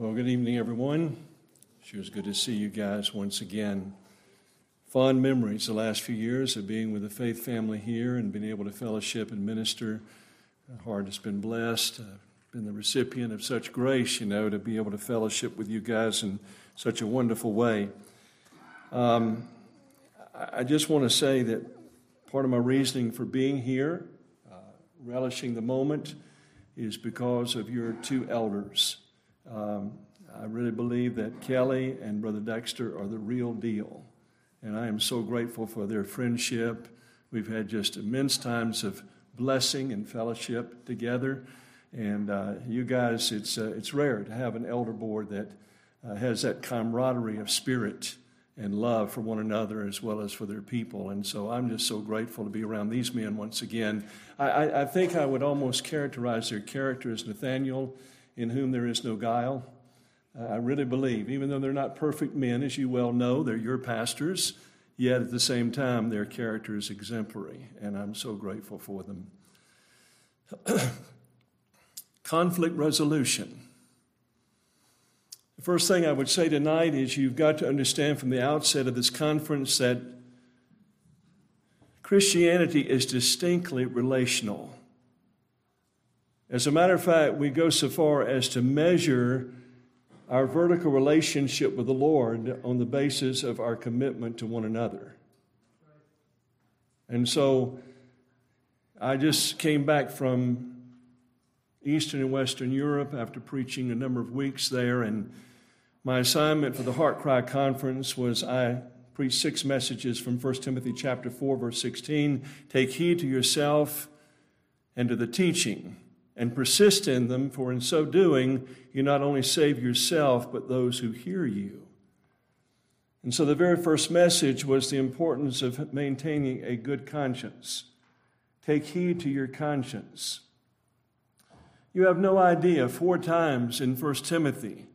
Well, good evening, everyone. Sure is good to see you guys once again. Fond memories the last few years of being with the faith family here and being able to fellowship and minister. Heart has been blessed. I've been the recipient of such grace, you know, to be able to fellowship with you guys in such a wonderful way. Um, I just want to say that part of my reasoning for being here, uh, relishing the moment, is because of your two elders. Um, I really believe that Kelly and Brother Dexter are the real deal. And I am so grateful for their friendship. We've had just immense times of blessing and fellowship together. And uh, you guys, it's, uh, it's rare to have an elder board that uh, has that camaraderie of spirit and love for one another as well as for their people. And so I'm just so grateful to be around these men once again. I, I, I think I would almost characterize their character as Nathanael in whom there is no guile. Uh, I really believe, even though they're not perfect men, as you well know, they're your pastors, yet at the same time, their character is exemplary, and I'm so grateful for them. Conflict resolution. The first thing I would say tonight is you've got to understand from the outset of this conference that Christianity is distinctly relational. As a matter of fact, we go so far as to measure our vertical relationship with the Lord on the basis of our commitment to one another. And so I just came back from Eastern and Western Europe after preaching a number of weeks there, and my assignment for the Heart Cry Conference was I preached six messages from 1 Timothy chapter 4, verse 16. Take heed to yourself and to the teaching and persist in them, for in so doing, you not only save yourself, but those who hear you. And so the very first message was the importance of maintaining a good conscience. Take heed to your conscience. You have no idea, four times in 1 Timothy,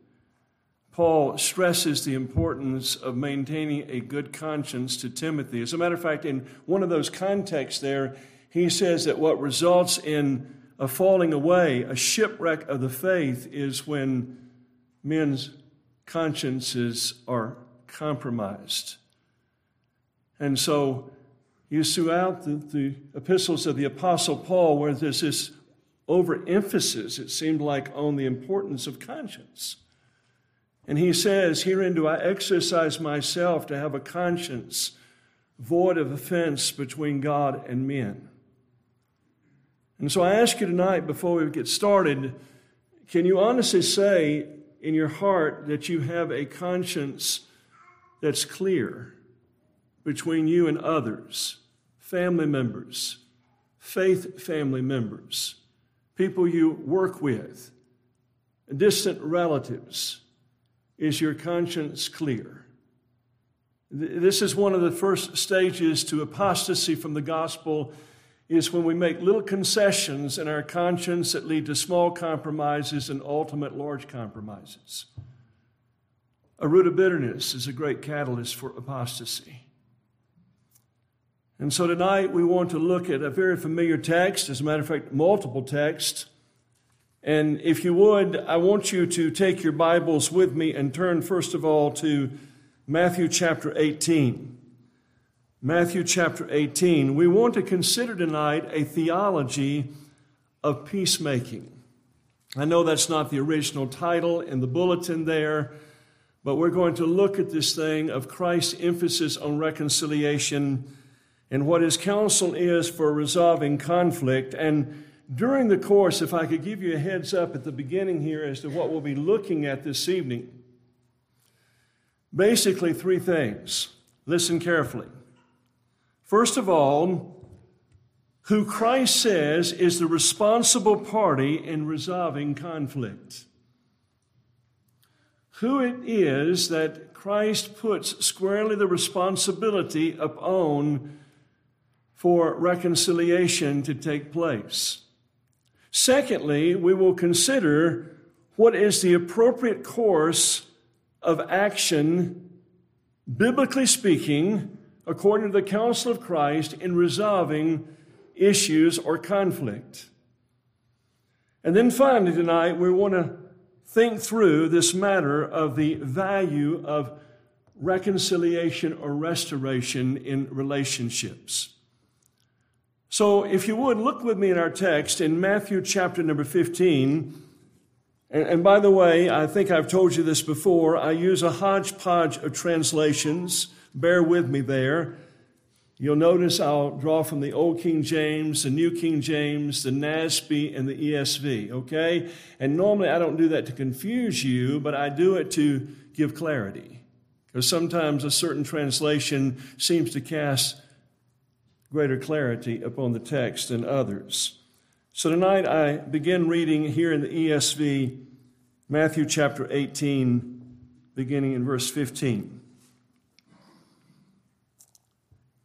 Paul stresses the importance of maintaining a good conscience to Timothy. As a matter of fact, in one of those contexts there, he says that what results in a falling away, a shipwreck of the faith, is when men's consciences are compromised. And so, you throughout the, the epistles of the Apostle Paul, where there's this overemphasis, it seemed like, on the importance of conscience. And he says, Herein do I exercise myself to have a conscience void of offense between God and men. And so I ask you tonight, before we get started, can you honestly say in your heart that you have a conscience that's clear between you and others, family members, faith family members, people you work with, distant relatives? Is your conscience clear? This is one of the first stages to apostasy from the gospel is when we make little concessions in our conscience that lead to small compromises and ultimate large compromises. A root of bitterness is a great catalyst for apostasy. And so tonight we want to look at a very familiar text, as a matter of fact, multiple texts. And if you would, I want you to take your Bibles with me and turn, first of all, to Matthew chapter 18. Matthew chapter 18, we want to consider tonight a theology of peacemaking. I know that's not the original title in the bulletin there, but we're going to look at this thing of Christ's emphasis on reconciliation and what his counsel is for resolving conflict. And during the course, if I could give you a heads up at the beginning here as to what we'll be looking at this evening, basically three things. Listen carefully. First of all, who Christ says is the responsible party in resolving conflict. Who it is that Christ puts squarely the responsibility upon for reconciliation to take place. Secondly, we will consider what is the appropriate course of action, biblically speaking, according to the counsel of Christ in resolving issues or conflict. And then finally, tonight, we want to think through this matter of the value of reconciliation or restoration in relationships. So, if you would, look with me in our text in Matthew chapter number 15. And, and, by the way, I think I've told you this before. I use a hodgepodge of translations. Bear with me there. You'll notice I'll draw from the Old King James, the New King James, the NASB, and the ESV, okay? And normally I don't do that to confuse you, but I do it to give clarity. Because sometimes a certain translation seems to cast greater clarity upon the text than others. So tonight I begin reading here in the ESV, Matthew chapter 18, beginning in verse 15.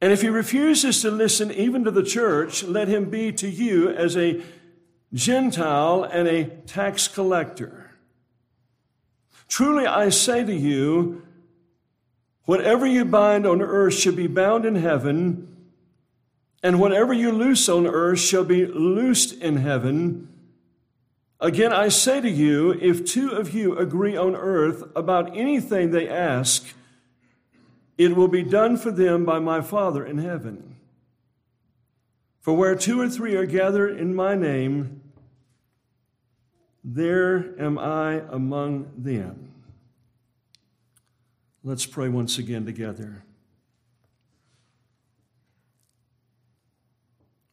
And if he refuses to listen even to the church, let him be to you as a Gentile and a tax collector. Truly I say to you, whatever you bind on earth shall be bound in heaven, and whatever you loose on earth shall be loosed in heaven. Again, I say to you, if two of you agree on earth about anything they ask, it will be done for them by my Father in heaven. For where two or three are gathered in my name, there am I among them. Let's pray once again together.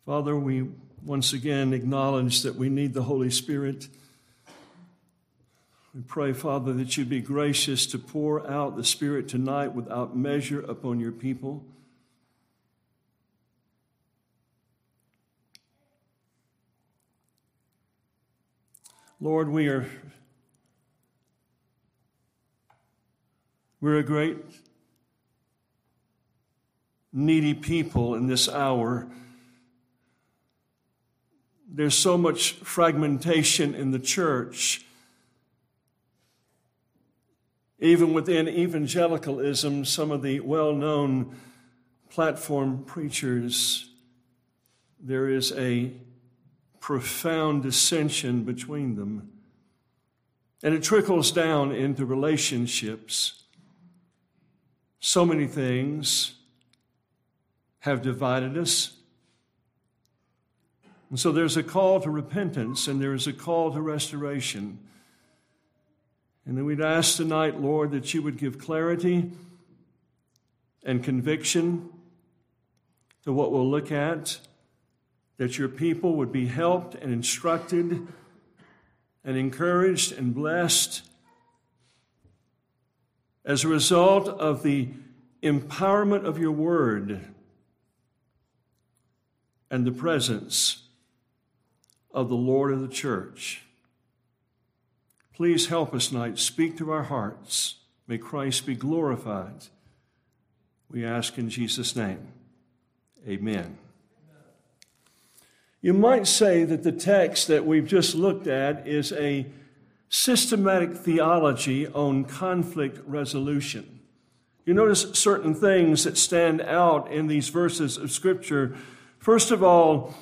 Father, we once again acknowledge that we need the Holy Spirit. We pray, Father, that you be gracious to pour out the Spirit tonight without measure upon your people. Lord, we are we're a great needy people in this hour. There's so much fragmentation in the church even within evangelicalism, some of the well known platform preachers, there is a profound dissension between them. And it trickles down into relationships. So many things have divided us. And so there's a call to repentance and there is a call to restoration. And then we'd ask tonight, Lord, that you would give clarity and conviction to what we'll look at, that your people would be helped and instructed and encouraged and blessed as a result of the empowerment of your word and the presence of the Lord of the church. Please help us tonight. Speak to our hearts. May Christ be glorified. We ask in Jesus' name. Amen. You might say that the text that we've just looked at is a systematic theology on conflict resolution. You notice certain things that stand out in these verses of Scripture. First of all,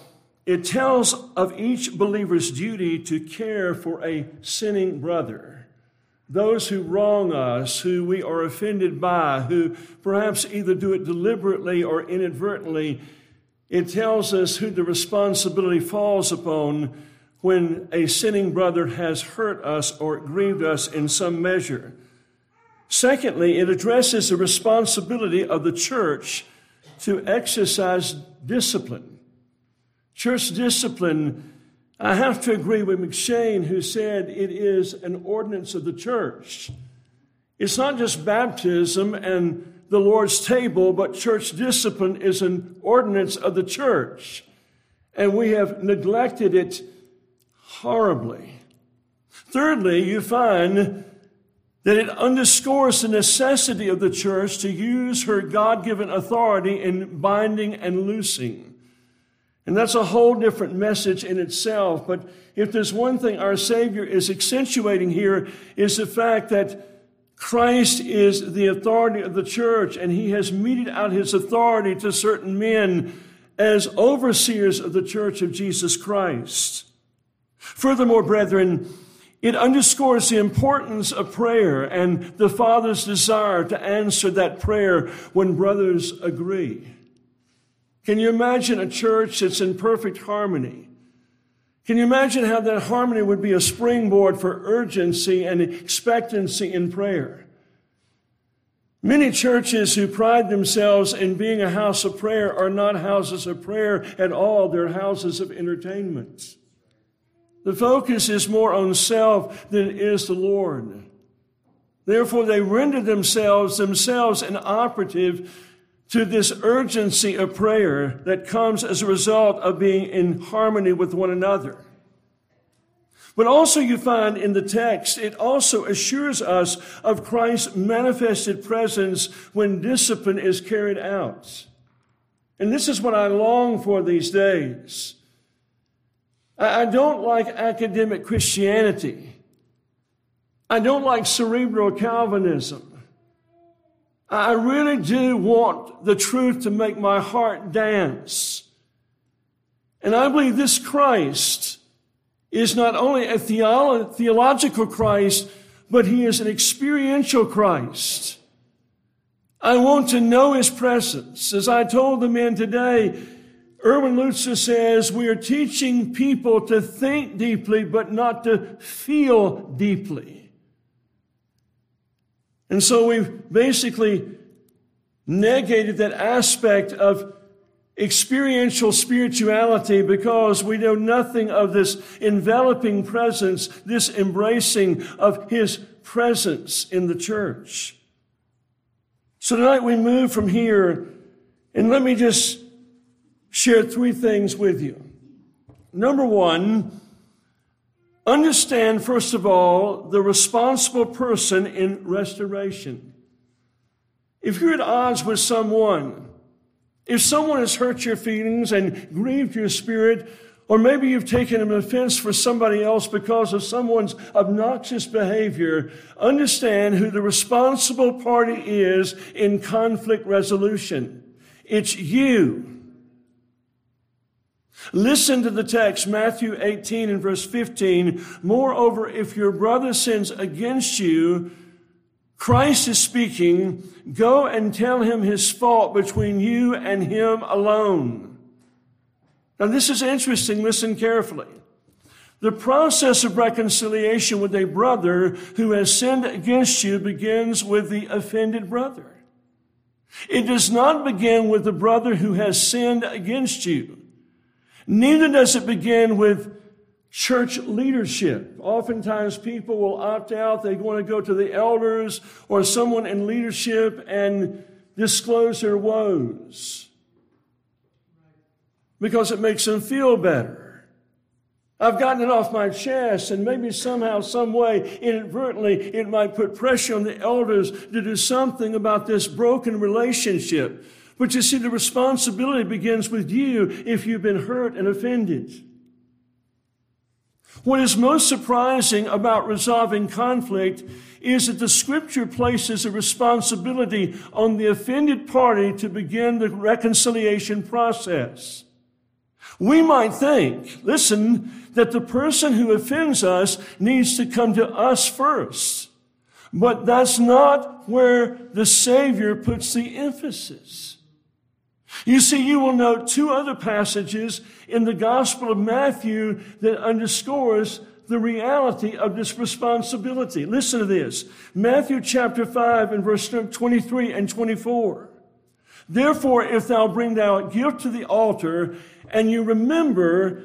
it tells of each believer's duty to care for a sinning brother, those who wrong us, who we are offended by, who perhaps either do it deliberately or inadvertently. It tells us who the responsibility falls upon when a sinning brother has hurt us or grieved us in some measure. Secondly, it addresses the responsibility of the church to exercise discipline. Church discipline, I have to agree with M'Cheyne, who said it is an ordinance of the church. It's not just baptism and the Lord's table, but church discipline is an ordinance of the church. And we have neglected it horribly. Thirdly, you find that it underscores the necessity of the church to use her God given authority in binding and loosing. And that's a whole different message in itself. But if there's one thing our Savior is accentuating here, is the fact that Christ is the authority of the church, and he has meted out his authority to certain men as overseers of the church of Jesus Christ. Furthermore, brethren, it underscores the importance of prayer and the Father's desire to answer that prayer when brothers agree. Can you imagine a church that's in perfect harmony? Can you imagine how that harmony would be a springboard for urgency and expectancy in prayer? Many churches who pride themselves in being a house of prayer are not houses of prayer at all, they're houses of entertainment. The focus is more on self than it is the Lord. Therefore, they render themselves themselves an operative to this urgency of prayer that comes as a result of being in harmony with one another. But also, you find in the text, it also assures us of Christ's manifested presence when discipline is carried out. And this is what I long for these days. I don't like academic Christianity. I don't like cerebral Calvinism. I really do want the truth to make my heart dance. And I believe this Christ is not only a theolo- theological Christ, but he is an experiential Christ. I want to know his presence. As I told the men today, Erwin Lutzer says we are teaching people to think deeply, but not to feel deeply. And so we've basically negated that aspect of experiential spirituality because we know nothing of this enveloping presence, this embracing of His presence in the church. So tonight we move from here, and let me just share three things with you. Number one, understand, first of all, the responsible person in restoration. If you're at odds with someone, if someone has hurt your feelings and grieved your spirit, or maybe you've taken an offense for somebody else because of someone's obnoxious behavior, understand who the responsible party is in conflict resolution. It's you. Listen to the text, Matthew 18 and verse 15. Moreover, if your brother sins against you, Christ is speaking, go and tell him his fault between you and him alone. Now, this is interesting. Listen carefully. The process of reconciliation with a brother who has sinned against you begins with the offended brother. It does not begin with the brother who has sinned against you. Neither does it begin with church leadership. Oftentimes people will opt out. They want to go to the elders or someone in leadership and disclose their woes because it makes them feel better. I've gotten it off my chest, and maybe somehow, some way, inadvertently, it might put pressure on the elders to do something about this broken relationship. But you see, the responsibility begins with you if you've been hurt and offended. What is most surprising about resolving conflict is that the scripture places a responsibility on the offended party to begin the reconciliation process. We might think, listen, that the person who offends us needs to come to us first. But that's not where the Savior puts the emphasis. You see, you will note two other passages in the Gospel of Matthew that underscores the reality of this responsibility. Listen to this. Matthew chapter 5 and verse 23 and 24. Therefore, if thou bring thou a gift to the altar, and you remember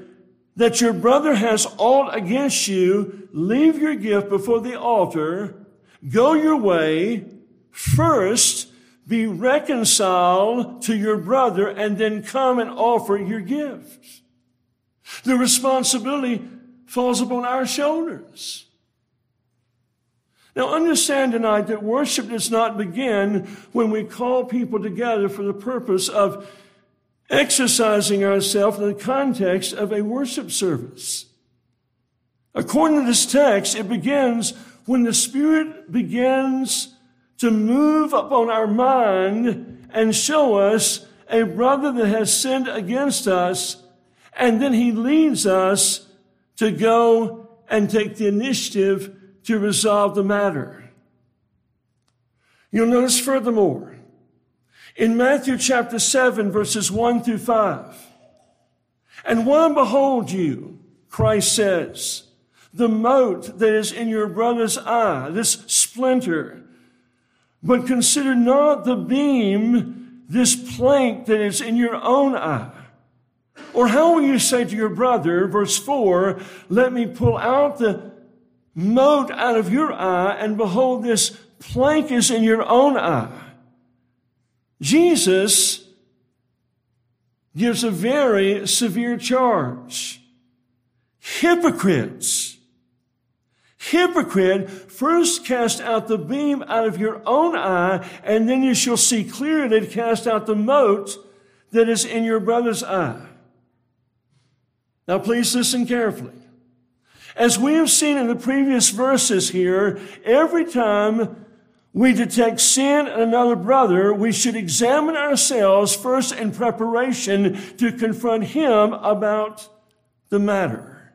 that your brother has aught against you, leave your gift before the altar, go your way, first be reconciled to your brother and then come and offer your gift. The responsibility falls upon our shoulders. Now, understand tonight that worship does not begin when we call people together for the purpose of exercising ourselves in the context of a worship service. According to this text, it begins when the Spirit begins to move upon our mind and show us a brother that has sinned against us, and then He leads us to go and take the initiative to resolve the matter. You'll notice furthermore, in Matthew chapter 7, verses 1 through 5, and one behold you, Christ says, the mote that is in your brother's eye, this splinter, but consider not the beam, this plank that is in your own eye. Or how will you say to your brother, verse 4, let me pull out the mote out of your eye, and behold, this plank is in your own eye. Jesus gives a very severe charge. Hypocrites. Hypocrite, first cast out the beam out of your own eye, and then you shall see clearly to cast out the mote that is in your brother's eye. Now please listen carefully. As we have seen in the previous verses here, every time we detect sin in another brother, we should examine ourselves first in preparation to confront him about the matter.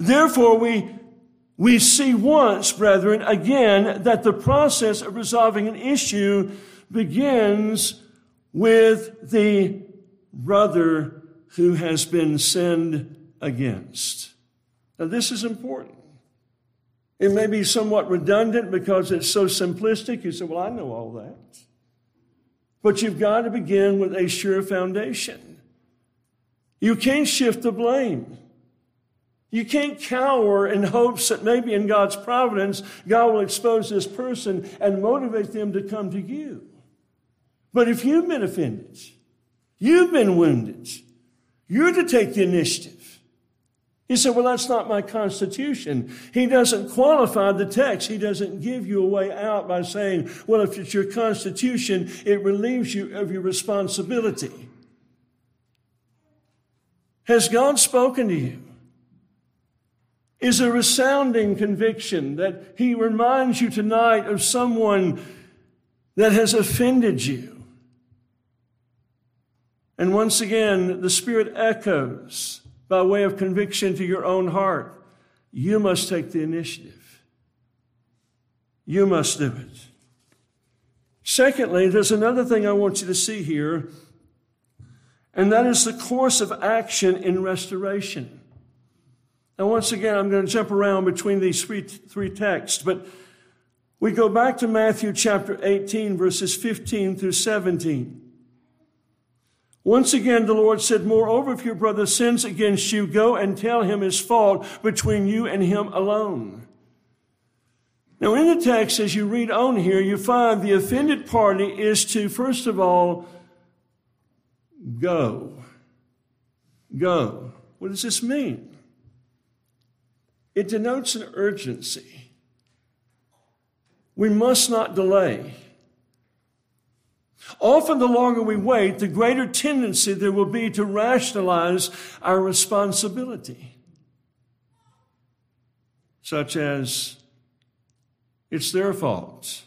Therefore, we, we see once, brethren, again, that the process of resolving an issue begins with the brother who has been sinned against. Now, this is important. It may be somewhat redundant because it's so simplistic. You say, Well, I know all that. But you've got to begin with a sure foundation. You can't shift the blame. You can't cower in hopes that maybe in God's providence, God will expose this person and motivate them to come to you. But if you've been offended, you've been wounded, you're to take the initiative. He said, Well, that's not my constitution. He doesn't qualify the text. He doesn't give you a way out by saying, Well, if it's your constitution, it relieves you of your responsibility. Has God spoken to you? Is a resounding conviction that He reminds you tonight of someone that has offended you? And once again, the Spirit echoes by way of conviction to your own heart. You must take the initiative. You must do it. Secondly, there's another thing I want you to see here, and that is the course of action in restoration. Now, once again, I'm going to jump around between these three, three texts, but we go back to Matthew chapter 18, verses 15 through 17. Once again, the Lord said, Moreover, if your brother sins against you, go and tell him his fault between you and him alone. Now, in the text, as you read on here, you find the offended party is to, first of all, go. Go. What does this mean? It denotes an urgency. We must not delay. Often, the longer we wait, the greater tendency there will be to rationalize our responsibility. Such as, it's their fault.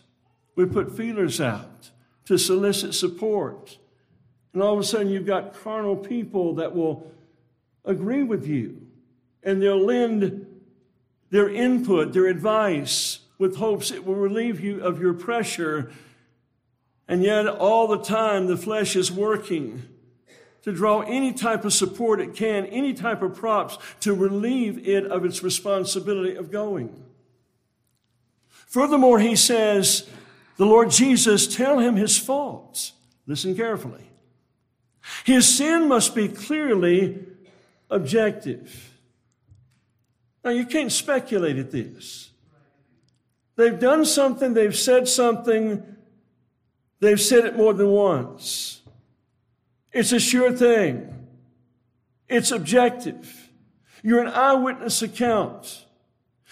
We put feelers out to solicit support. And all of a sudden, you've got carnal people that will agree with you and they'll lend their input, their advice, with hopes it will relieve you of your pressure and yet, all the time, the flesh is working to draw any type of support it can, any type of props to relieve it of its responsibility of going. Furthermore, he says, the Lord Jesus, tell him his faults. Listen carefully. His sin must be clearly objective. Now, you can't speculate at this. They've done something, they've said something They've said it more than once. It's a sure thing. It's objective. You're an eyewitness account.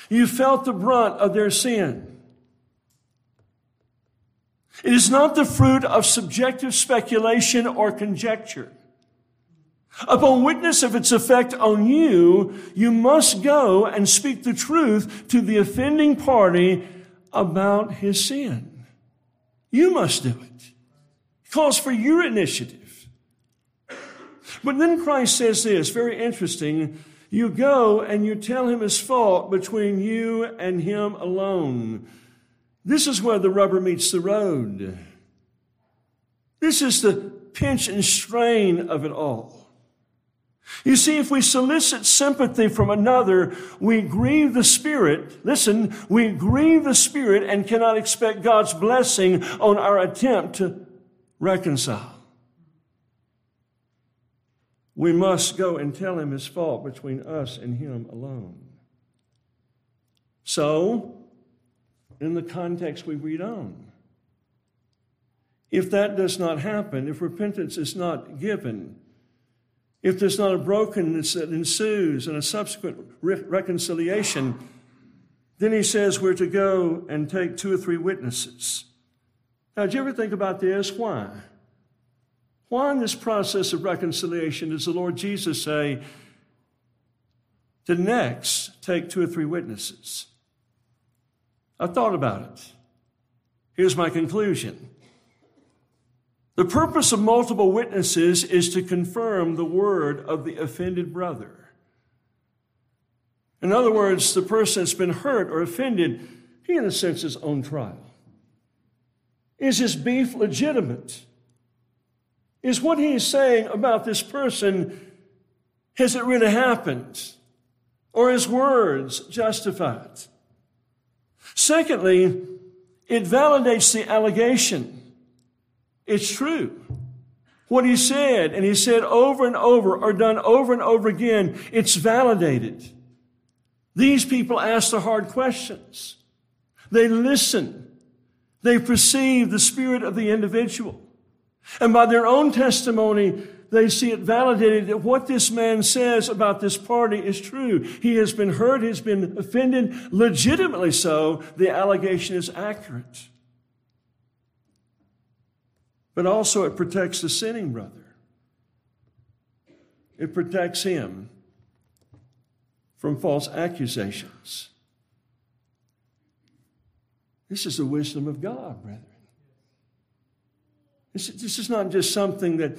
You felt the brunt of their sin. It is not the fruit of subjective speculation or conjecture. Upon witness of its effect on you, you must go and speak the truth to the offending party about his sin. You must do it. It calls for your initiative. But then Christ says this, very interesting. You go and you tell him his fault between you and him alone. This is where the rubber meets the road. This is the pinch and strain of it all. You see, if we solicit sympathy from another, we grieve the Spirit. Listen, we grieve the Spirit and cannot expect God's blessing on our attempt to reconcile. We must go and tell him his fault between us and him alone. So, in the context we read on, if that does not happen, if repentance is not given, if there's not a brokenness that ensues and a subsequent re- reconciliation, then he says we're to go and take two or three witnesses. Now, did you ever think about this? Why? Why in this process of reconciliation does the Lord Jesus say to next take two or three witnesses? I thought about it. Here's my conclusion. The purpose of multiple witnesses is to confirm the word of the offended brother. In other words, the person that's been hurt or offended, he, in a sense, is on trial. Is his beef legitimate? Is what he is saying about this person, has it really happened? Or his words justified? Secondly, it validates the allegation. It's true. What he said, and he said over and over, or done over and over again, it's validated. These people ask the hard questions. They listen. They perceive the spirit of the individual. And by their own testimony, they see it validated that what this man says about this party is true. He has been hurt, he's been offended, legitimately so. The allegation is accurate but also it protects the sinning brother. It protects him from false accusations. This is the wisdom of God, brethren. This, is not just something that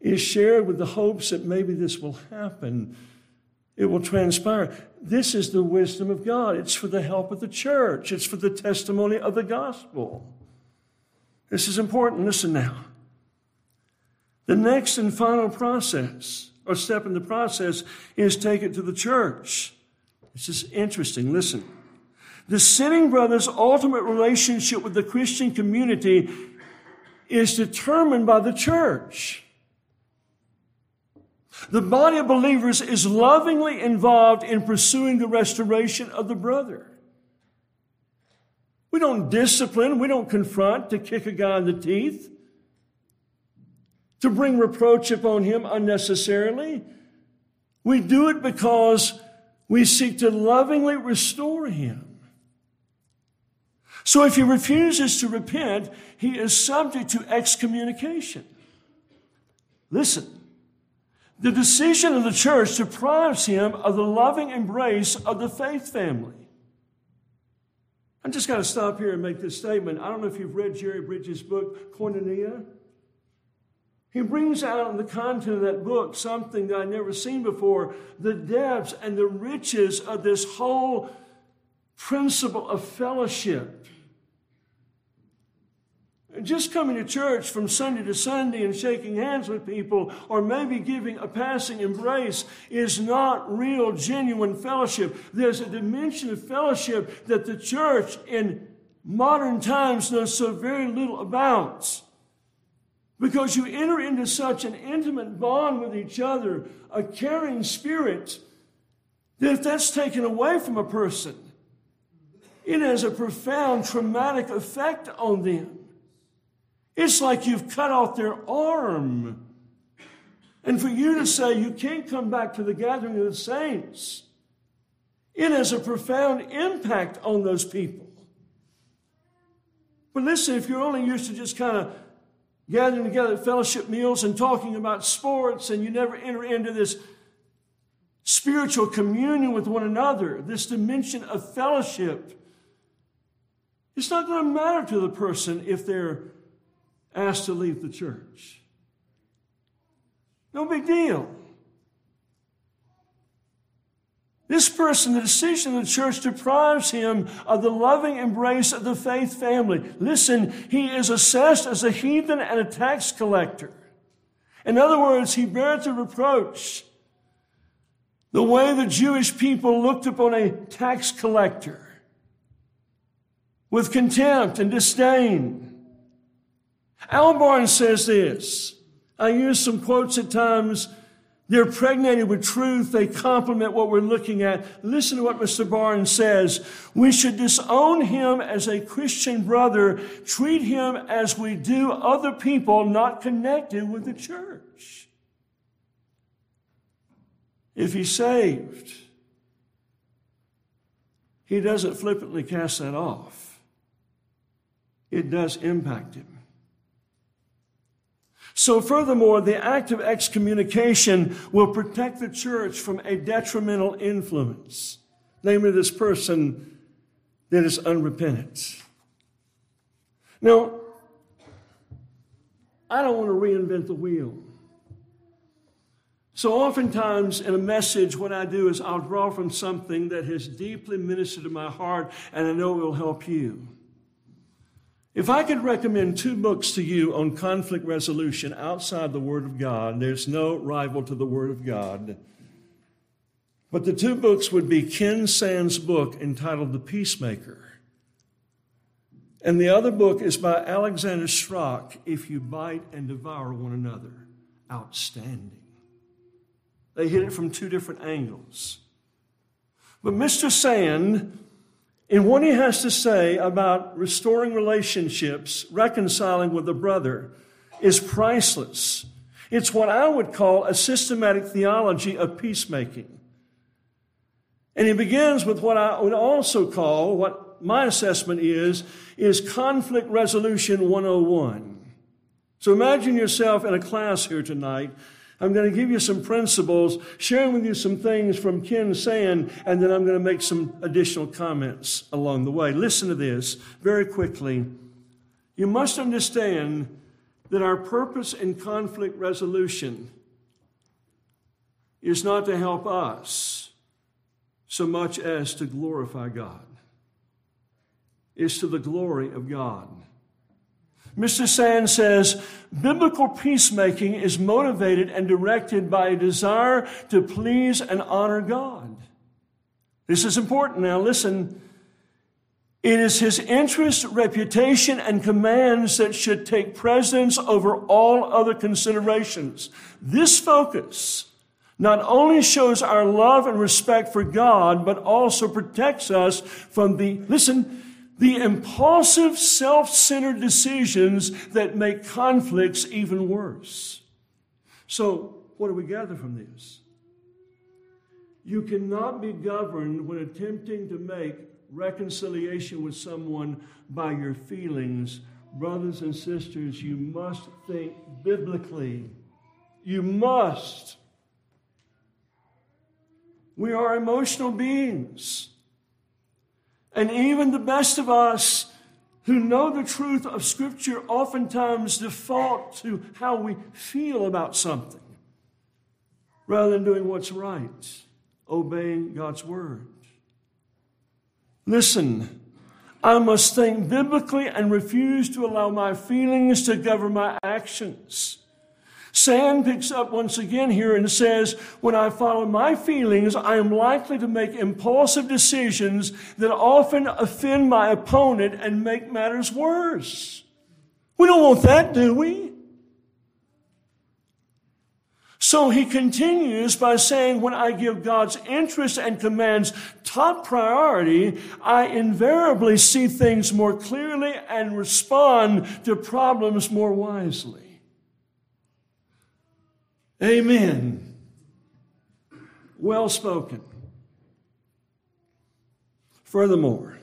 is shared with the hopes that maybe this will happen, it will transpire. This is the wisdom of God. It's for the help of the church, it's for the testimony of the gospel. This is important. Listen now. The next and final process, or step in the process, is take it to the church. This is interesting. Listen. The sinning brother's ultimate relationship with the Christian community is determined by the church. The body of believers is lovingly involved in pursuing the restoration of the brother. We don't discipline, we don't confront to kick a guy in the teeth, to bring reproach upon him unnecessarily. We do it because we seek to lovingly restore him. So if he refuses to repent, he is subject to excommunication. Listen, the decision of the church deprives him of the loving embrace of the faith family. I'm just going to stop here and make this statement. I don't know if you've read Jerry Bridges' book, Koinonia. He brings out in the content of that book something that I'd never seen before the depths and the riches of this whole principle of fellowship just coming to church from Sunday to Sunday and shaking hands with people or maybe giving a passing embrace is not real, genuine fellowship. There's a dimension of fellowship that the church in modern times knows so very little about. Because you enter into such an intimate bond with each other, a caring spirit, that if that's taken away from a person, it has a profound traumatic effect on them. It's like you've cut off their arm. And for you to say you can't come back to the gathering of the saints it has a profound impact on those people. But listen, if you're only used to just kind of gathering together at fellowship meals and talking about sports, and you never enter into this spiritual communion with one another, this dimension of fellowship, it's not going to matter to the person if they're asked to leave the church. No big deal. This person, the decision of the church deprives him of the loving embrace of the faith family. Listen, he is assessed as a heathen and a tax collector. In other words, he bears the reproach. The way the Jewish people looked upon a tax collector with contempt and disdain. Albarn says this. I use some quotes at times they're pregnated with truth. They complement what we're looking at. Listen to what Mr. Barnes says. We should disown him as a Christian brother, treat him as we do other people not connected with the church. If he's saved, he doesn't flippantly cast that off. It does impact him. So, furthermore, the act of excommunication will protect the church from a detrimental influence, namely, this person that is unrepentant. Now, I don't want to reinvent the wheel. So, oftentimes in a message, what I do is I'll draw from something that has deeply ministered to my heart, and I know it will help you. If I could recommend two books to you on conflict resolution outside the Word of God, there's no rival to the Word of God. But the two books would be Ken Sande's book entitled The Peacemaker. And the other book is by Alexander Strauch, If You Bite and Devour One Another. Outstanding. They hit it from two different angles. But Mr. Sande in what he has to say about restoring relationships, reconciling with a brother, is priceless. It's what I would call a systematic theology of peacemaking. And he begins with what I would also call, what my assessment is, is conflict resolution 101. So imagine yourself in a class here tonight I'm going to give you some principles, sharing with you some things from Ken Sande, and then I'm going to make some additional comments along the way. Listen to this very quickly. You must understand that our purpose in conflict resolution is not to help us so much as to glorify God. It's to the glory of God. Mr. Sande says biblical peacemaking is motivated and directed by a desire to please and honor God. This is important. Now, listen. It is his interest, reputation, and commands that should take precedence over all other considerations. This focus not only shows our love and respect for God, but also protects us from the, listen, the impulsive, self centered decisions that make conflicts even worse. So, what do we gather from this? You cannot be governed when attempting to make reconciliation with someone by your feelings. Brothers and sisters, you must think biblically. You must. We are emotional beings. And even the best of us who know the truth of Scripture oftentimes default to how we feel about something rather than doing what's right, obeying God's Word. Listen, I must think biblically and refuse to allow my feelings to govern my actions. Sande picks up once again here and says, When I follow my feelings, I am likely to make impulsive decisions that often offend my opponent and make matters worse. We don't want that, do we? So he continues by saying, when I give God's interests and commands top priority, I invariably see things more clearly and respond to problems more wisely. Amen. Well spoken. Furthermore,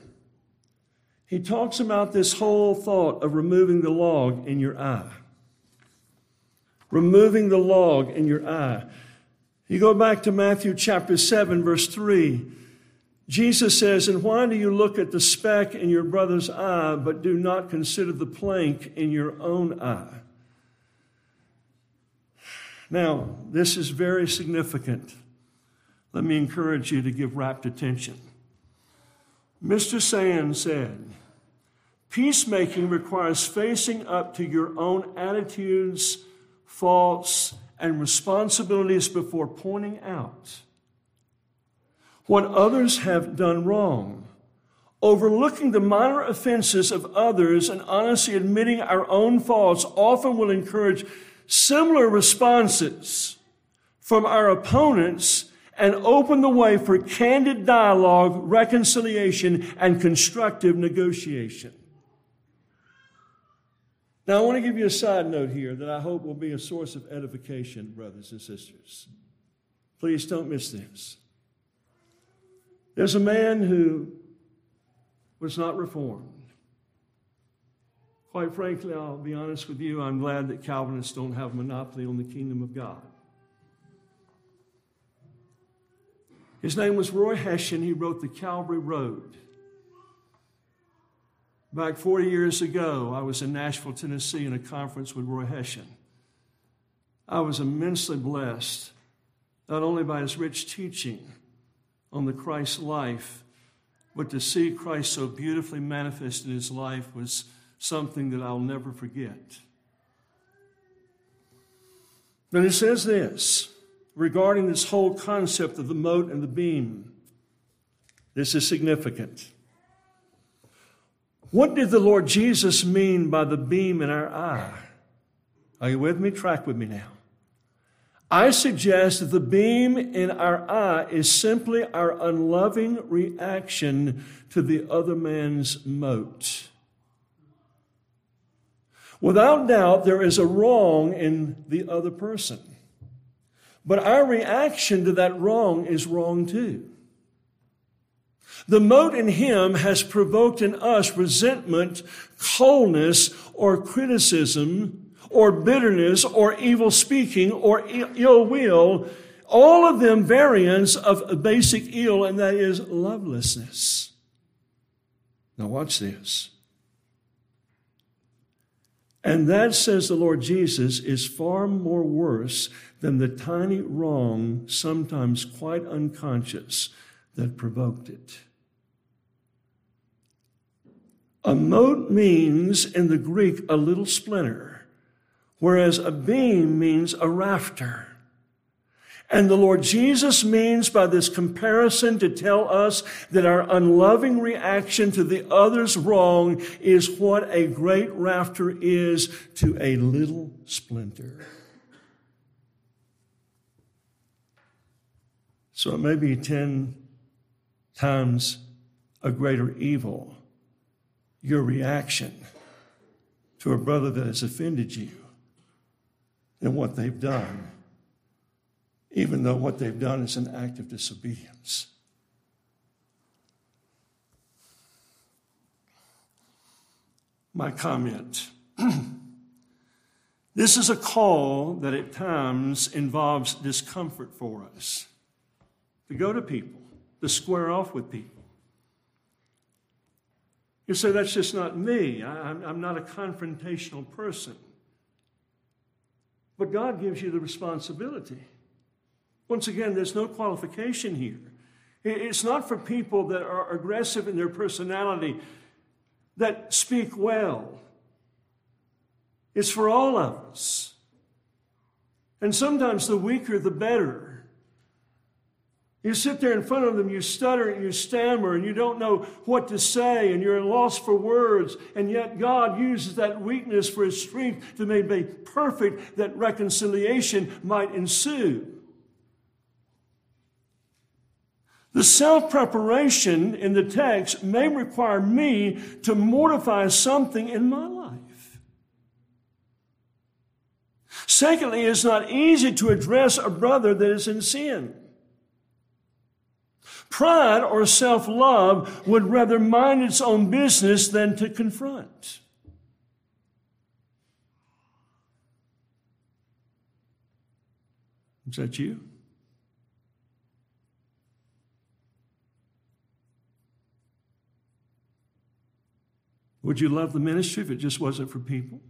he talks about this whole thought of removing the log in your eye. Removing the log in your eye. You go back to Matthew chapter 7, verse 3. Jesus says, And why do you look at the speck in your brother's eye, but do not consider the plank in your own eye? Now, this is very significant. Let me encourage you to give rapt attention. Mr. Sande said, Peacemaking requires facing up to your own attitudes, faults, and responsibilities before pointing out what others have done wrong. Overlooking the minor offenses of others and honestly admitting our own faults often will encourage similar responses from our opponents and open the way for candid dialogue, reconciliation, and constructive negotiation. Now, I want to give you a side note here that I hope will be a source of edification, brothers and sisters. Please don't miss this. There's a man who was not reformed. Quite frankly, I'll be honest with you, I'm glad that Calvinists don't have a monopoly on the kingdom of God. His name was Roy Hession. He wrote The Calvary Road. Back 40 years ago, I was in Nashville, Tennessee, in a conference with Roy Hession. I was immensely blessed, not only by his rich teaching on the Christ life, but to see Christ so beautifully manifest in his life was something that I'll never forget. But it says this regarding this whole concept of the mote and the beam. This is significant. What did the Lord Jesus mean by the beam in our eye? Are you with me? Track with me now. I suggest that the beam in our eye is simply our unloving reaction to the other man's mote. Without doubt, there is a wrong in the other person. But our reaction to that wrong is wrong too. The mote in him has provoked in us resentment, coldness, or criticism, or bitterness, or evil speaking, or ill will, all of them variants of a basic ill, and that is lovelessness. Now, watch this. And that, says the Lord Jesus, is far more worse than the tiny wrong, sometimes quite unconscious, that provoked it. A mote means in the Greek a little splinter, whereas a beam means a rafter. And the Lord Jesus means by this comparison to tell us that our unloving reaction to the other's wrong is what a great rafter is to a little splinter. So it may be 10 times a greater evil, your reaction to a brother that has offended you than what they've done even though what they've done is an act of disobedience. My comment. this is a call that at times involves discomfort for us to go to people, to square off with people. You say, that's just not me. I'm not a confrontational person. But God gives you the responsibility. Once again, there's no qualification here. It's not for people that are aggressive in their personality, that speak well. It's for all of us. And sometimes the weaker, the better. You sit there in front of them, you stutter and you stammer, and you don't know what to say, and you're lost for words, and yet God uses that weakness for His strength to make me perfect that reconciliation might ensue. The self preparation in the text may require me to mortify something in my life. Secondly, it's not easy to address a brother that is in sin. Pride or self love would rather mind its own business than to confront. Is that you? Would you love the ministry if it just wasn't for people?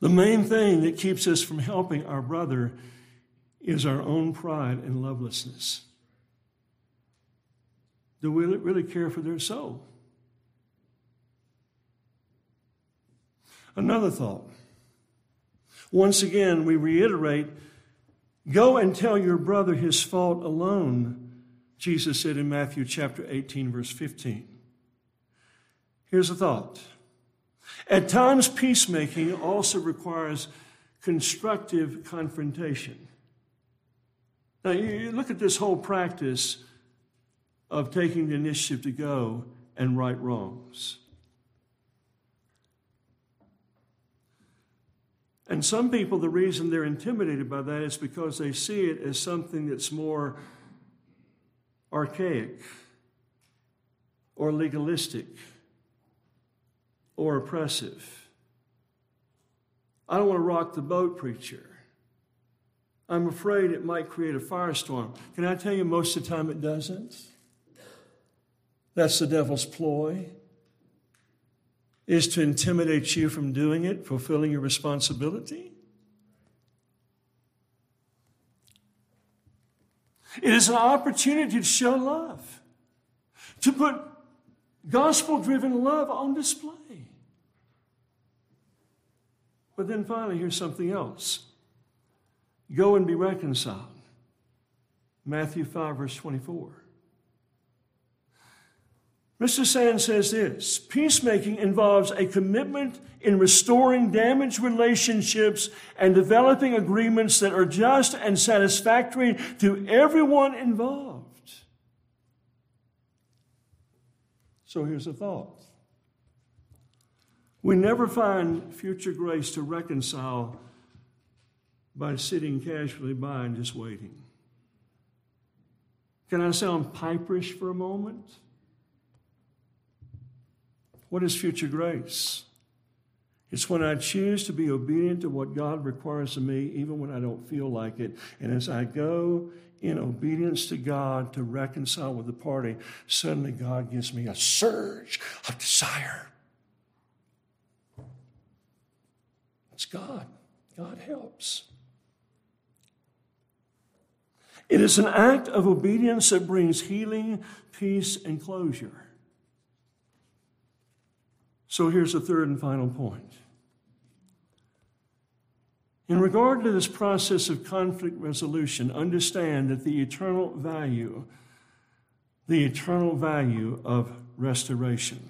The main thing that keeps us from helping our brother is our own pride and lovelessness. Do we really care for their soul? Another thought. Once again, we reiterate go and tell your brother his fault alone, Jesus said in Matthew chapter 18, verse 15. Here's a thought at times, peacemaking also requires constructive confrontation. Now, you look at this whole practice of taking the initiative to go and right wrongs. And some people, the reason they're intimidated by that is because they see it as something that's more archaic or legalistic or oppressive. I don't want to rock the boat, preacher. I'm afraid it might create a firestorm. Can I tell you, most of the time it doesn't? That's the devil's ploy, is to intimidate you from doing it, fulfilling your responsibility. It is an opportunity to show love, to put gospel driven love on display. But then finally, here's something else go and be reconciled. Matthew 5, verse 24. Mr. Sande says this peacemaking involves a commitment in restoring damaged relationships and developing agreements that are just and satisfactory to everyone involved. So here's a thought we never find future grace to reconcile by sitting casually by and just waiting. Can I sound piperish for a moment? What is future grace? It's when I choose to be obedient to what God requires of me, even when I don't feel like it. And as I go in obedience to God to reconcile with the party, suddenly God gives me a surge of desire It's God. God helps. It is an act of obedience that brings healing, peace, and closure. So here's the third and final point. In regard to this process of conflict resolution, understand that the eternal value, the eternal value of restoration,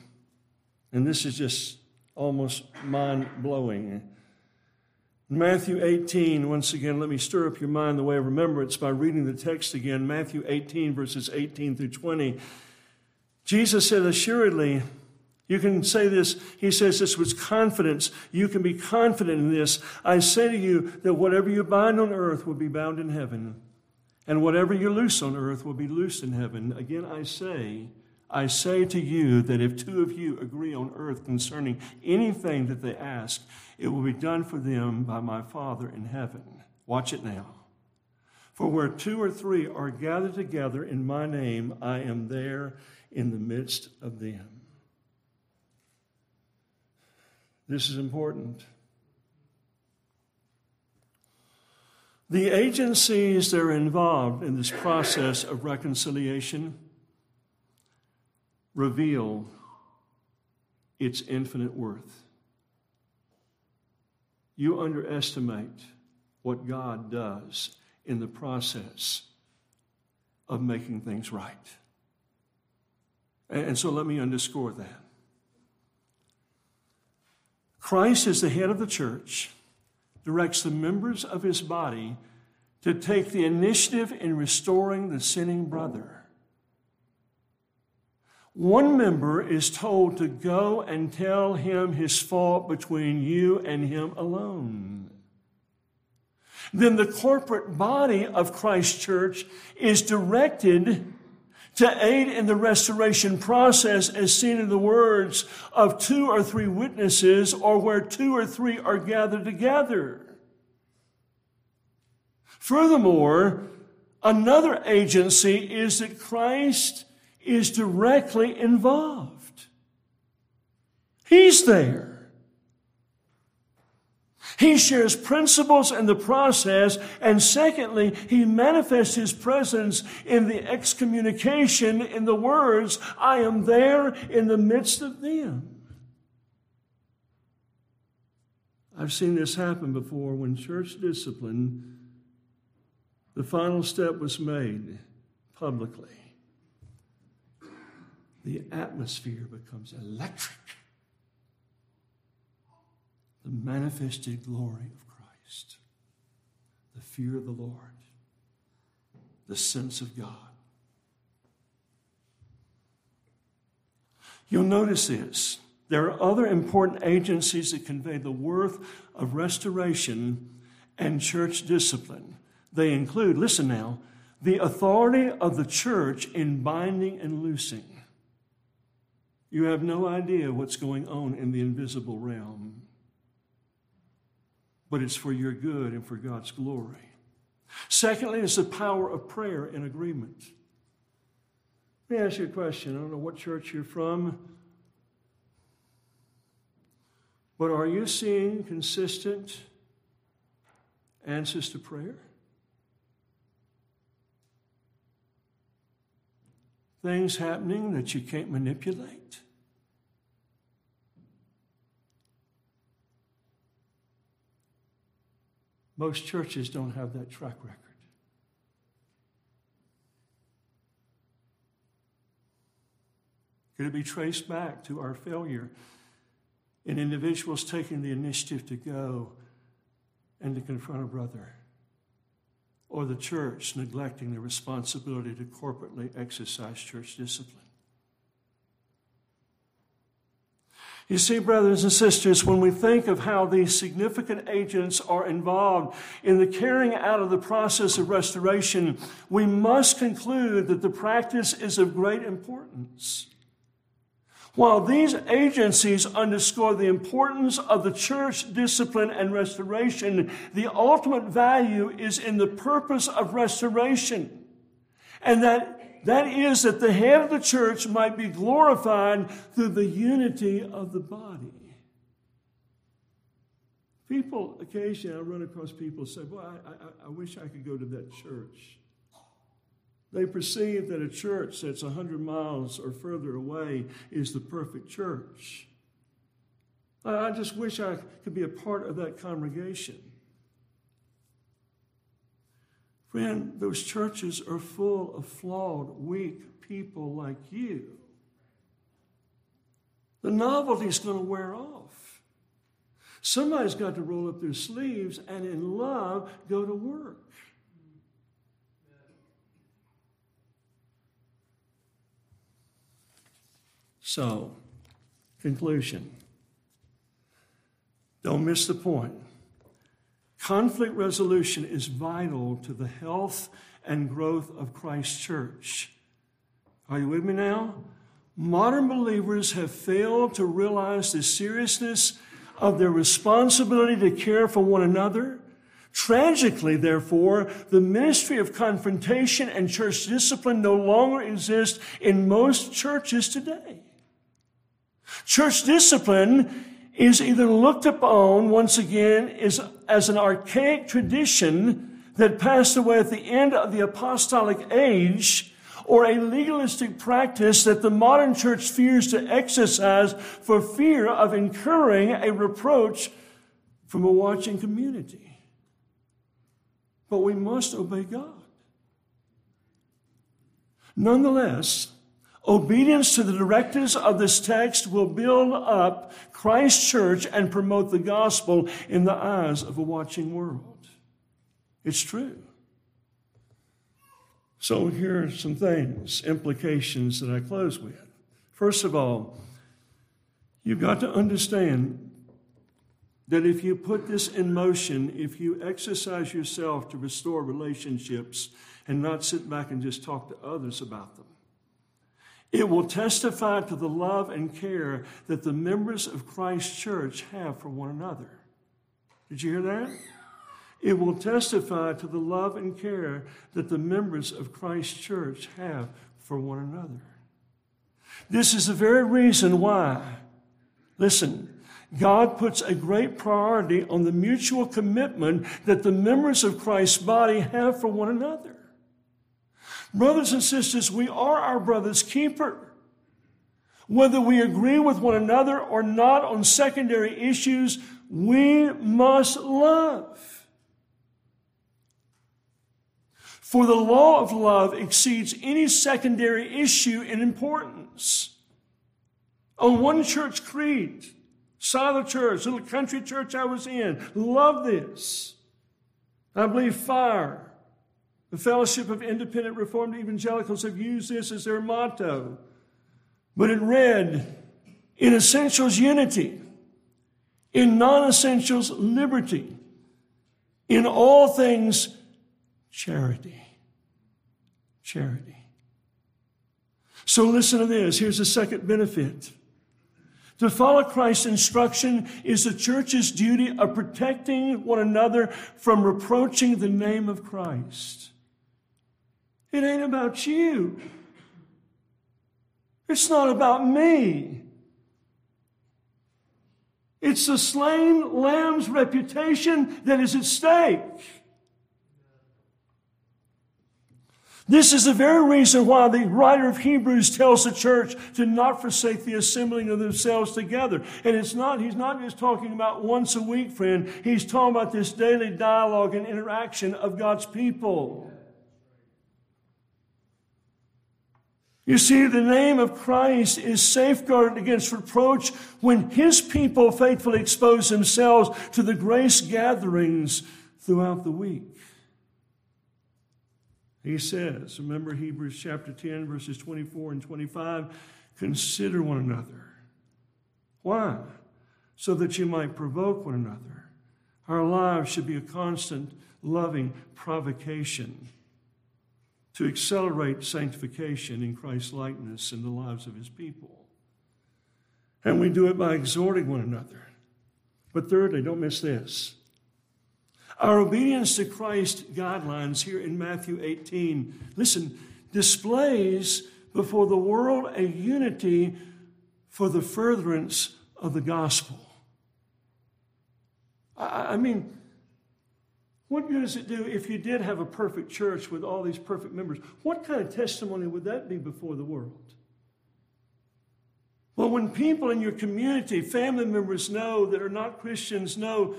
and this is just almost mind blowing. Matthew 18, once again, let me stir up your mind the way of remembrance by reading the text again. Matthew 18, verses 18 through 20. Jesus said, Assuredly, you can say this. He says this with confidence. You can be confident in this. I say to you that whatever you bind on earth will be bound in heaven, and whatever you loose on earth will be loosed in heaven. Again, I say, I say to you that if two of you agree on earth concerning anything that they ask, it will be done for them by my Father in heaven. Watch it now. For where two or three are gathered together in my name, I am there in the midst of them. This is important. The agencies that are involved in this process of reconciliation reveal its infinite worth. You underestimate what God does in the process of making things right. And so let me underscore that. Christ, as the head of the church, directs the members of his body to take the initiative in restoring the sinning brother one member is told to go and tell him his fault between you and him alone. then the corporate body of Christ Church is directed to aid in the restoration process as seen in the words of two or three witnesses or where two or three are gathered together. Furthermore, another agency is that Christ is directly involved. He's there. He shares principles in the process, and secondly, he manifests his presence in the excommunication in the words, I am there in the midst of them. I've seen this happen before when church discipline, the final step was made publicly. The atmosphere becomes electric the manifested glory of Christ, the fear of the Lord, the sense of God. You'll notice this. There are other important agencies that convey the worth of restoration and church discipline. They include, listen now, the authority of the church in binding and loosing. You have no idea what's going on in the invisible realm but it's for your good and for God's glory. Secondly, it's the power of prayer and agreement. Let me ask you a question. I don't know what church you're from, but are you seeing consistent answers to prayer? Things happening that you can't manipulate? Most churches don't have that track record. Could it be traced back to our failure in individuals taking the initiative to go and to confront a brother? Or the church neglecting the responsibility to corporately exercise church discipline? You see, brothers and sisters, when we think of how these significant agents are involved in the carrying out of the process of restoration, we must conclude that the practice is of great importance. While these agencies underscore the importance of the church discipline and restoration, the ultimate value is in the purpose of restoration. And that that is, that the head of the church might be glorified through the unity of the body. People, occasionally I run across people say, Boy, I, I, I wish I could go to that church. They perceive that a church that's 100 miles or further away is the perfect church. I just wish I could be a part of that congregation. Friend, those churches are full of flawed, weak people like you. The novelty is going to wear off. Somebody's got to roll up their sleeves and, in love, go to work. So, conclusion. Don't miss the point. Conflict resolution is vital to the health and growth of Christ's church. Are you with me now? Modern believers have failed to realize the seriousness of their responsibility to care for one another. Tragically, therefore, the ministry of confrontation and church discipline no longer exists in most churches today. Church discipline is either looked upon once again as, as an archaic tradition that passed away at the end of the apostolic age or a legalistic practice that the modern church fears to exercise for fear of incurring a reproach from a watching community. But we must obey God. Nonetheless, Obedience to the directives of this text will build up Christ's church and promote the gospel in the eyes of a watching world. It's true. So, here are some things, implications that I close with. First of all, you've got to understand that if you put this in motion, if you exercise yourself to restore relationships and not sit back and just talk to others about them, it will testify to the love and care that the members of Christ's church have for one another. Did you hear that? It will testify to the love and care that the members of Christ's church have for one another. This is the very reason why, listen, God puts a great priority on the mutual commitment that the members of Christ's body have for one another. Brothers and sisters, we are our brother's keeper. Whether we agree with one another or not on secondary issues, we must love. For the law of love exceeds any secondary issue in importance. On one church creed, Shiloh Church, little country church I was in, love this. I believe FIRE the Fellowship of Independent Reformed Evangelicals have used this as their motto. But it read, in essentials, unity. In non essentials, liberty. In all things, charity. Charity. So listen to this. Here's the second benefit. To follow Christ's instruction is the church's duty of protecting one another from reproaching the name of Christ. It ain't about you. It's not about me. It's the slain lamb's reputation that is at stake. This is the very reason why the writer of Hebrews tells the church to not forsake the assembling of themselves together. And it's not, he's not just talking about once a week, friend. He's talking about this daily dialogue and interaction of God's people. You see, the name of Christ is safeguarded against reproach when his people faithfully expose themselves to the grace gatherings throughout the week. He says, remember Hebrews chapter 10, verses 24 and 25, consider one another. Why? So that you might provoke one another. Our lives should be a constant, loving provocation to accelerate sanctification in Christ's likeness in the lives of his people. And we do it by exhorting one another. But thirdly, don't miss this. Our obedience to Christ's guidelines here in Matthew 18, listen, displays before the world a unity for the furtherance of the gospel. I, I mean, what good does it do if you did have a perfect church with all these perfect members? What kind of testimony would that be before the world? Well, when people in your community, family members know that are not Christians, know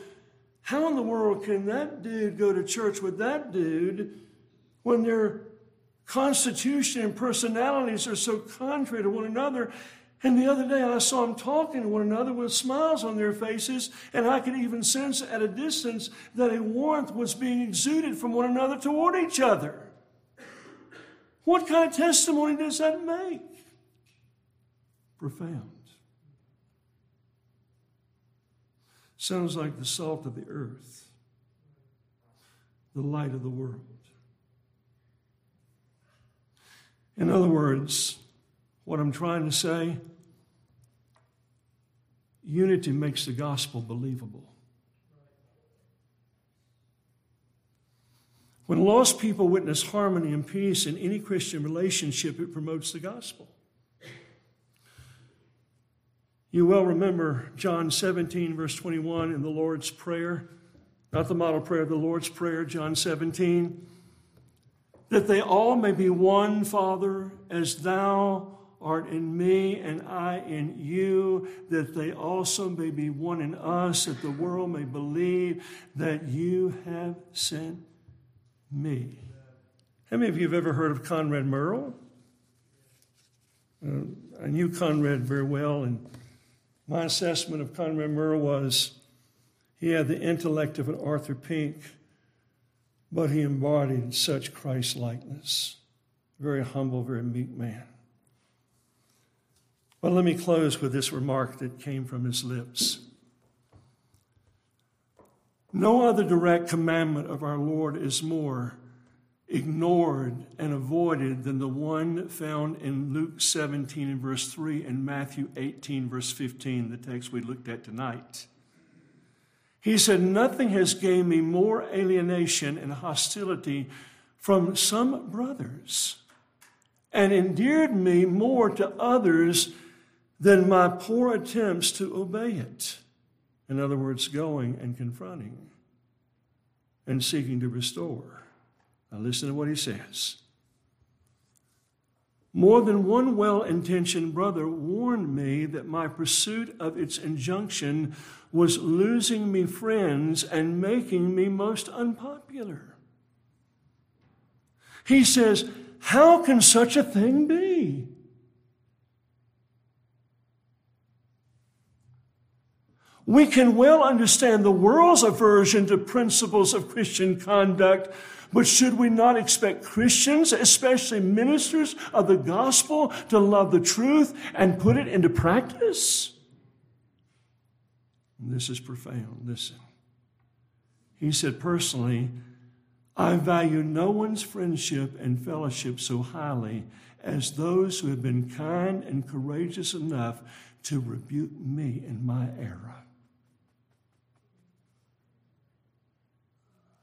how in the world can that dude go to church with that dude when their constitution and personalities are so contrary to one another? And the other day I saw them talking to one another with smiles on their faces, and I could even sense at a distance that a warmth was being exuded from one another toward each other. What kind of testimony does that make? Profound. Sounds like the salt of the earth, the light of the world. In other words, what I'm trying to say unity makes the gospel believable. When lost people witness harmony and peace in any Christian relationship, it promotes the gospel. You well remember John 17, verse 21 in the Lord's Prayer, not the model prayer, the Lord's Prayer, John 17, that they all may be one, Father, as thou art in me and I in you, that they also may be one in us, that the world may believe that you have sent me. How many of you have ever heard of Conrad Murrell? Uh, I knew Conrad very well, and my assessment of Conrad Murrell was he had the intellect of an Arthur Pink, but he embodied such Christ likeness. Very humble, very meek man. Well, let me close with this remark that came from his lips. No other direct commandment of our Lord is more ignored and avoided than the one found in Luke 17 and verse 3 and Matthew 18 verse 15, the text we looked at tonight. He said, Nothing has gained me more alienation and hostility from some brothers and endeared me more to others than my poor attempts to obey it. In other words, going and confronting and seeking to restore. Now, listen to what he says. More than one well intentioned brother warned me that my pursuit of its injunction was losing me friends and making me most unpopular. He says, How can such a thing be? We can well understand the world's aversion to principles of Christian conduct, but should we not expect Christians, especially ministers of the gospel, to love the truth and put it into practice? This is profound. Listen. He said, personally, I value no one's friendship and fellowship so highly as those who have been kind and courageous enough to rebuke me in my error.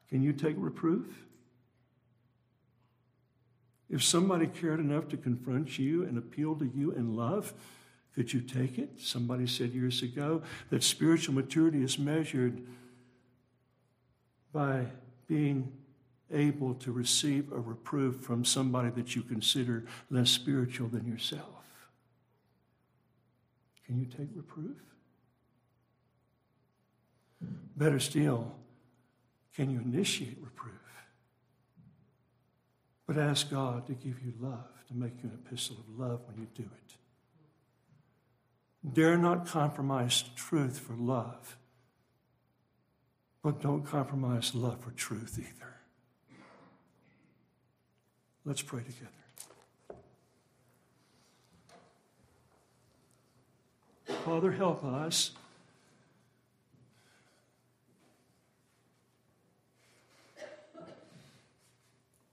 Can you take reproof? If somebody cared enough to confront you and appeal to you in love, could you take it? Somebody said years ago that spiritual maturity is measured by being able to receive a reproof from somebody that you consider less spiritual than yourself. Can you take reproof? Better still, can you initiate reproof? But ask God to give you love, to make you an epistle of love when you do it. Dare not compromise truth for love, but don't compromise love for truth either. Let's pray together. Father, help us.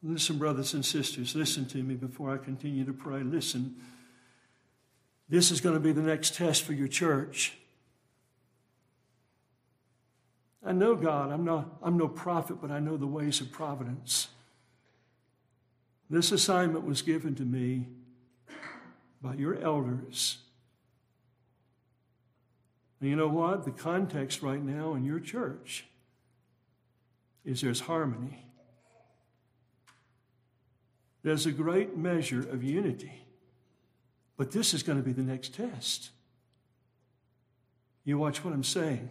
Listen, brothers and sisters, listen to me before I continue to pray. Listen. This is going to be the next test for your church. I know God. I'm, not, I'm no prophet, but I know the ways of providence. This assignment was given to me by your elders. And you know what? The context right now in your church is there's harmony. There's a great measure of unity. But this is going to be the next test. You watch what I'm saying.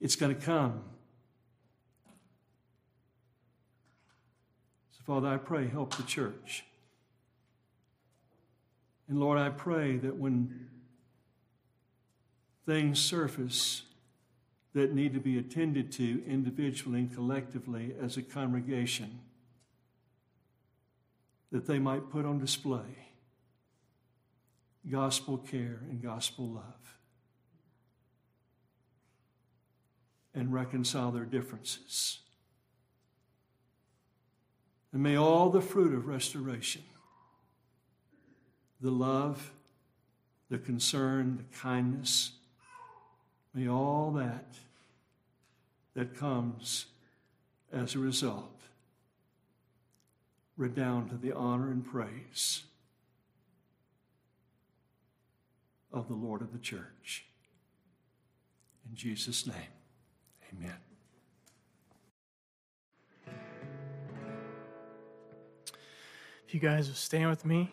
It's going to come. So, Father, I pray, help the church. And Lord, I pray that when things surface that need to be attended to individually and collectively as a congregation, that they might put on display gospel care and gospel love and reconcile their differences. And may all the fruit of restoration, the love, the concern, the kindness, may all that that comes as a result redound to the honor and praise of the Lord of the church. In Jesus' name, amen. If you guys will stand with me.